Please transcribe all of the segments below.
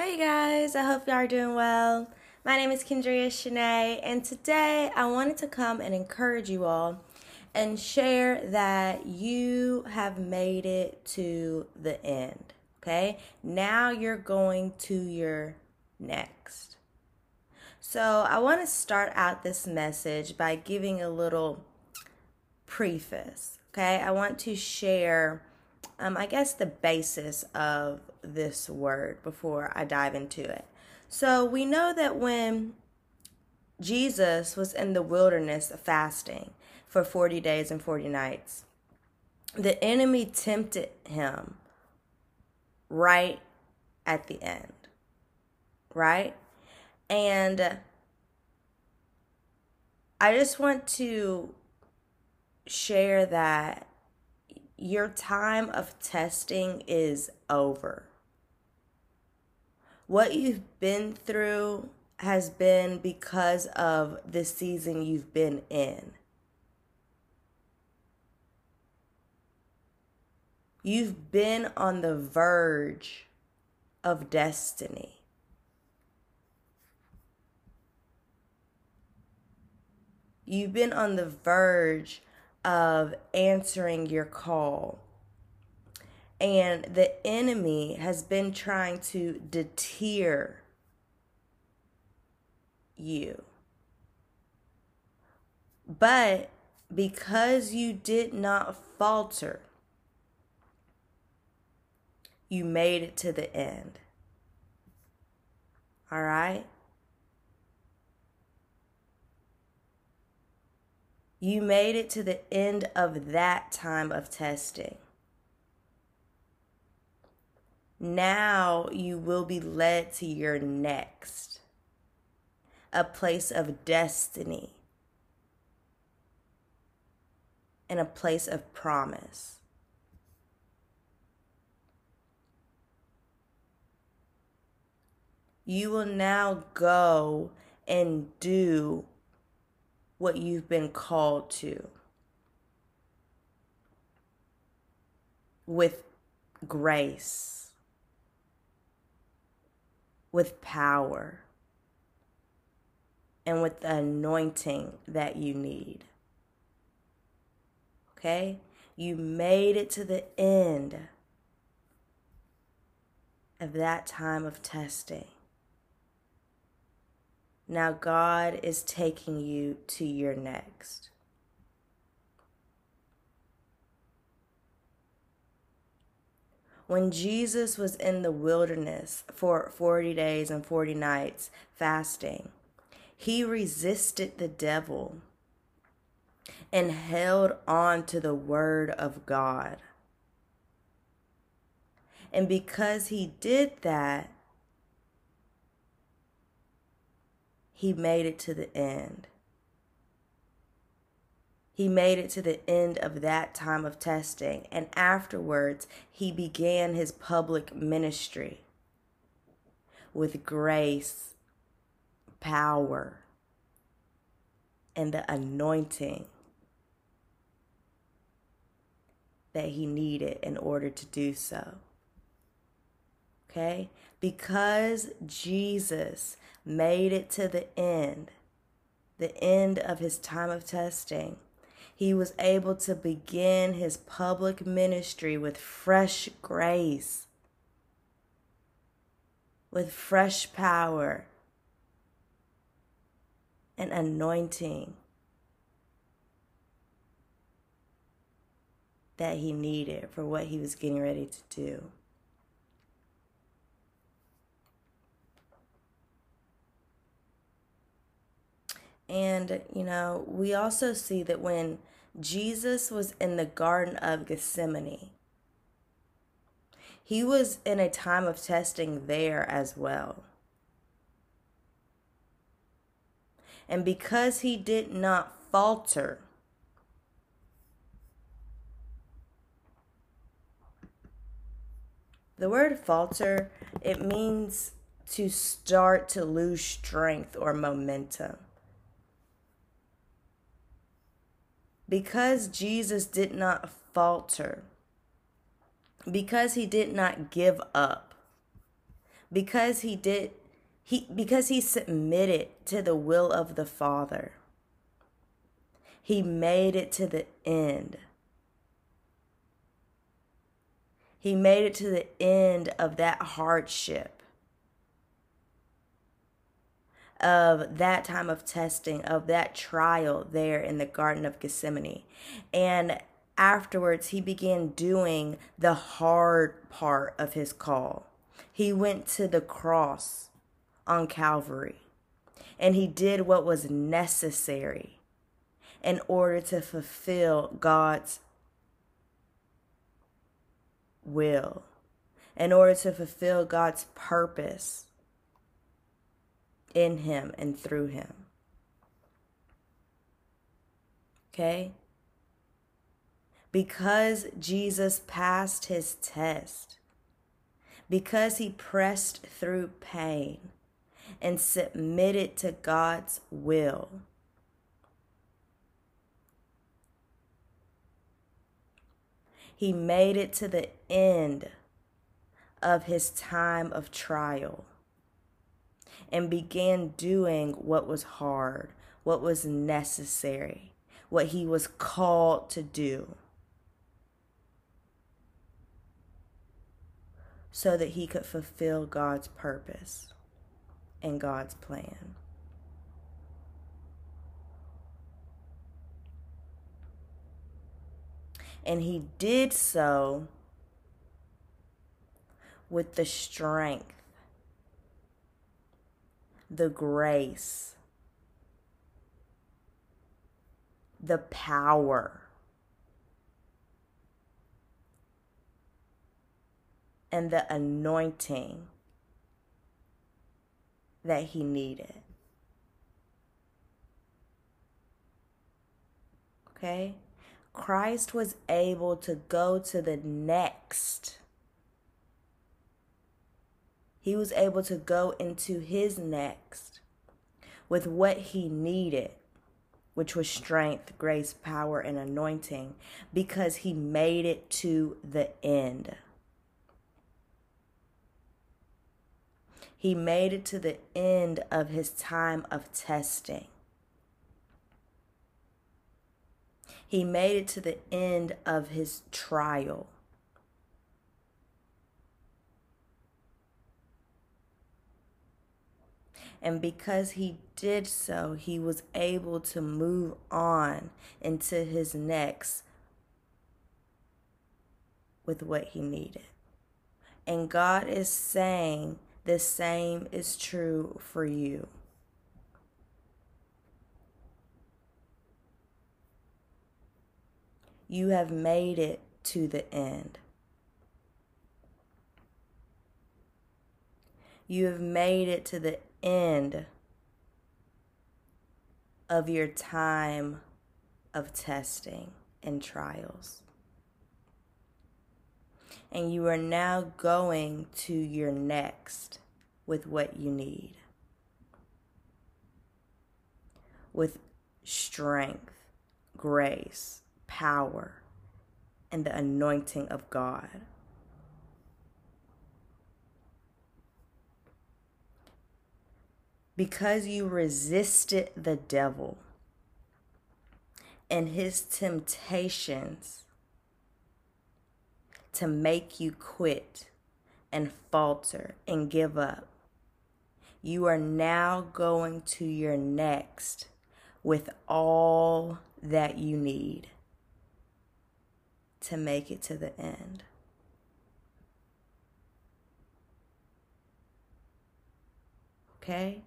Hey guys, I hope y'all are doing well. My name is Kendria Shanae, and today I wanted to come and encourage you all and share that you have made it to the end. Okay, now you're going to your next. So, I want to start out this message by giving a little preface. Okay, I want to share, um, I guess, the basis of this word before I dive into it. So, we know that when Jesus was in the wilderness fasting for 40 days and 40 nights, the enemy tempted him right at the end, right? And I just want to share that your time of testing is over. What you've been through has been because of the season you've been in. You've been on the verge of destiny. You've been on the verge of answering your call. And the enemy has been trying to deter you. But because you did not falter, you made it to the end. All right? You made it to the end of that time of testing. Now you will be led to your next, a place of destiny and a place of promise. You will now go and do what you've been called to with grace, with power, and with the anointing that you need. Okay? You made it to the end of that time of testing. Now God is taking you to your next. When Jesus was in the wilderness for 40 days and 40 nights fasting, he resisted the devil and held on to the word of God. And because he did that, he made it to the end. He made it to the end of that time of testing, and afterwards, he began his public ministry with grace, power, and the anointing that he needed in order to do so. Okay? Because Jesus made it to the end, the end of his time of testing, he was able to begin his public ministry with fresh grace, with fresh power and anointing that he needed for what he was getting ready to do. And, you know, we also see that when Jesus was in the Garden of Gethsemane, he was in a time of testing there as well. And because he did not falter, the word falter, it means to start to lose strength or momentum. Because Jesus did not falter, because he did not give up, because he did he because he submitted to the will of the Father. He made it to the end. He made it to the end of that hardship, of that time of testing, of that trial there in the Garden of Gethsemane. And afterwards, he began doing the hard part of his call. He went to the cross on Calvary and he did what was necessary in order to fulfill God's will, in order to fulfill God's purpose in Him and through Him. Okay? Because Jesus passed his test, because he pressed through pain and submitted to God's will He made it to the end of his time of trial and began doing what was hard, what was necessary, what he was called to do. So that he could fulfill God's purpose and God's plan. And he did so with the strength, the grace, the power, and the anointing that he needed. Okay? Christ was able to go to the next. He was able to go into his next with what he needed, which was strength, grace, power, and anointing, because he made it to the end. He made it to the end of his time of testing. He made it to the end of his trial. And because he did so, he was able to move on into his next with what he needed. And God is saying the same is true for you. you have made it to the end. You have made it to the end of your time of testing and trials. And you are now going to your next with what you need. With strength, grace, power and the anointing of God. Because you resisted the devil and his temptations to make you quit and falter and give up, you are now going to your next with all that you need to make it to the end. Okay?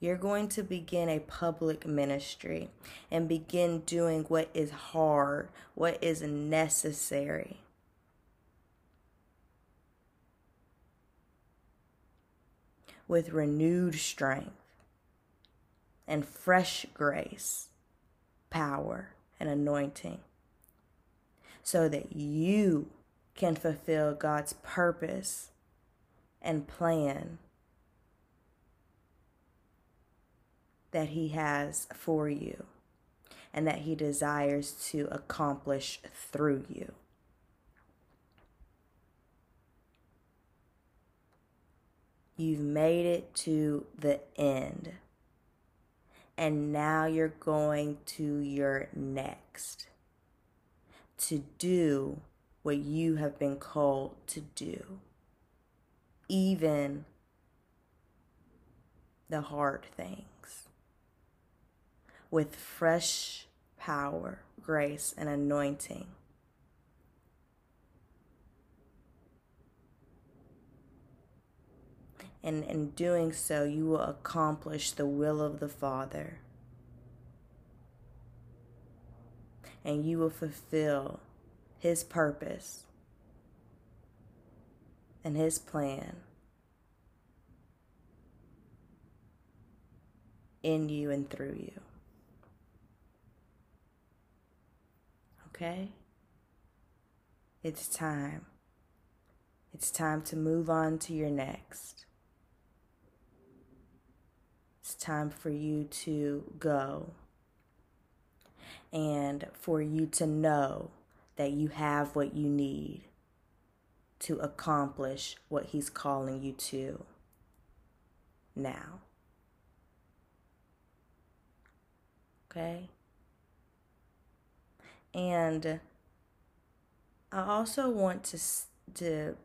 You're going to begin a public ministry and begin doing what is hard, what is necessary. With renewed strength and fresh grace power and anointing so that you can fulfill God's purpose and plan that He has for you and that He desires to accomplish through you. You've made it to the end. And now you're going to your next to do what you have been called to do, even the hard things with fresh power, grace, and anointing. And in doing so, you will accomplish the will of the Father. And you will fulfill His purpose and His plan in you and through you. Okay? It's time. It's time to move on to your next. It's time for you to go and for you to know that you have what you need to accomplish what He's calling you to now. Okay? And I also want to, to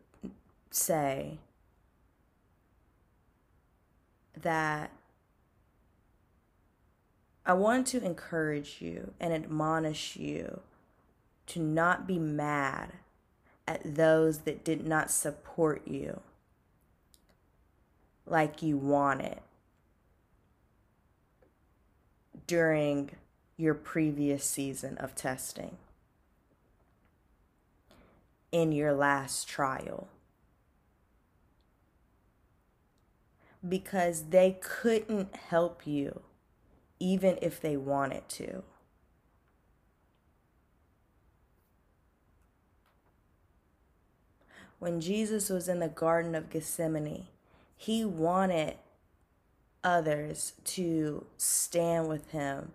say that I want to encourage you and admonish you to not be mad at those that did not support you like you wanted during your previous season of testing in your last trial. Because they couldn't help you even if they wanted to. When Jesus was in the Garden of Gethsemane, he wanted others to stand with him,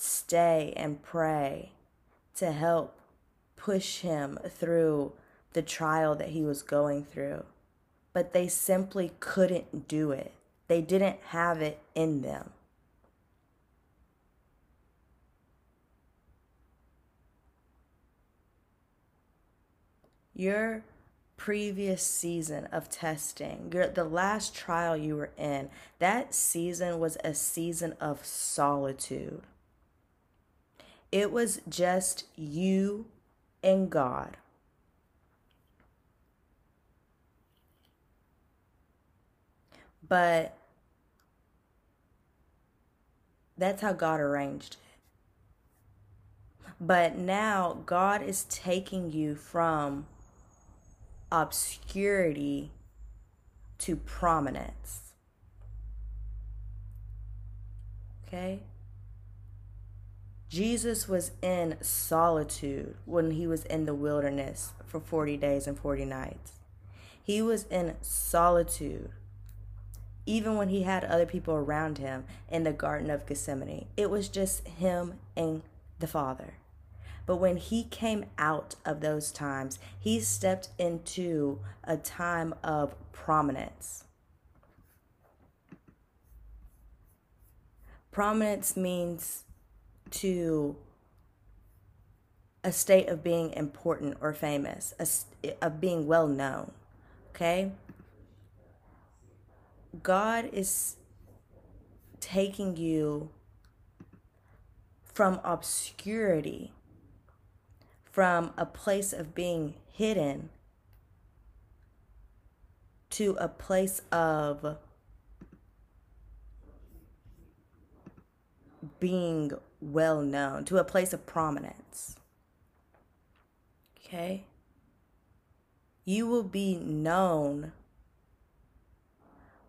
stay and pray to help push him through the trial that he was going through. But they simply couldn't do it, they didn't have it in them. your previous season of testing, your the last trial you were in, that season was a season of solitude. It was just you and God. But that's how God arranged it. But now God is taking you from obscurity to prominence. Okay? Jesus was in solitude when he was in the wilderness for 40 days and 40 nights. He was in solitude even when he had other people around him in the Garden of Gethsemane. It was just him and the Father. But when he came out of those times, he stepped into a time of prominence. Prominence means to a state of being important or famous, a, of being well known. Okay? God is taking you from obscurity from a place of being hidden to a place of being well known, to a place of prominence. Okay? You will be known,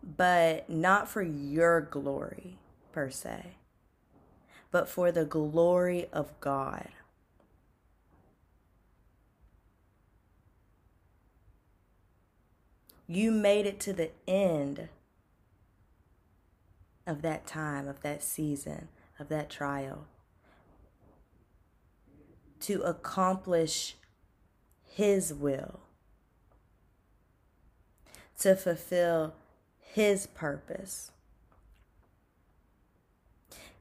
but not for your glory per se, but for the glory of God. You made it to the end of that time, of that season, of that trial to accomplish His will, to fulfill His purpose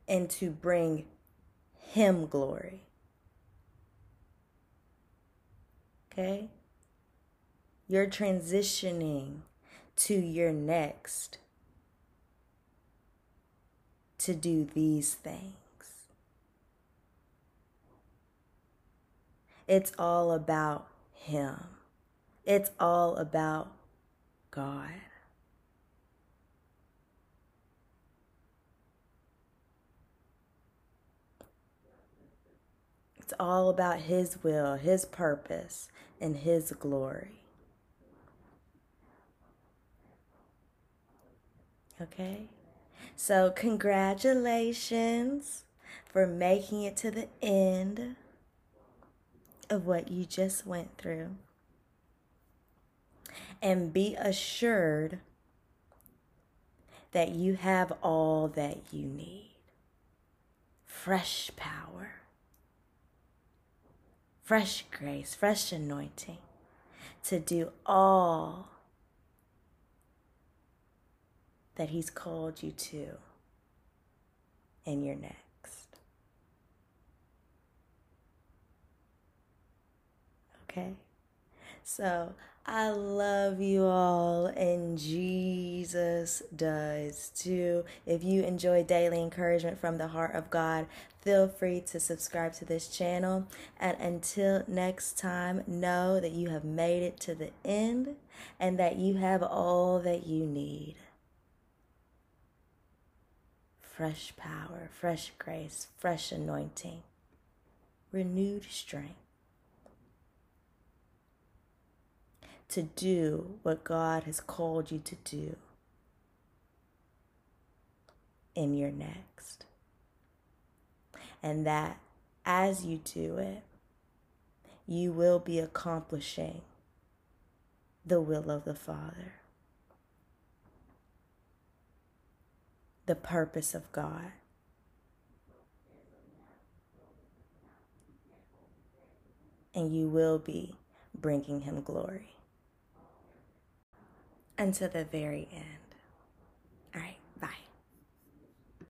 and to bring Him glory. Okay? You're transitioning to your next to do these things. It's all about Him, it's all about God. It's all about His will, His purpose, and His glory. Okay? So, congratulations for making it to the end of what you just went through. And be assured that you have all that you need fresh power fresh grace, fresh anointing to do all that He's called you to in your next. Okay? So I love you all, and Jesus does too. If you enjoy daily encouragement from the heart of God, feel free to subscribe to this channel. And until next time, know that you have made it to the end and that you have all that you need fresh power, fresh grace, fresh anointing, renewed strength. to do what God has called you to do in your next. And that as you do it, you will be accomplishing the will of the Father, the purpose of God. And you will be bringing him glory until the very end. All right, bye.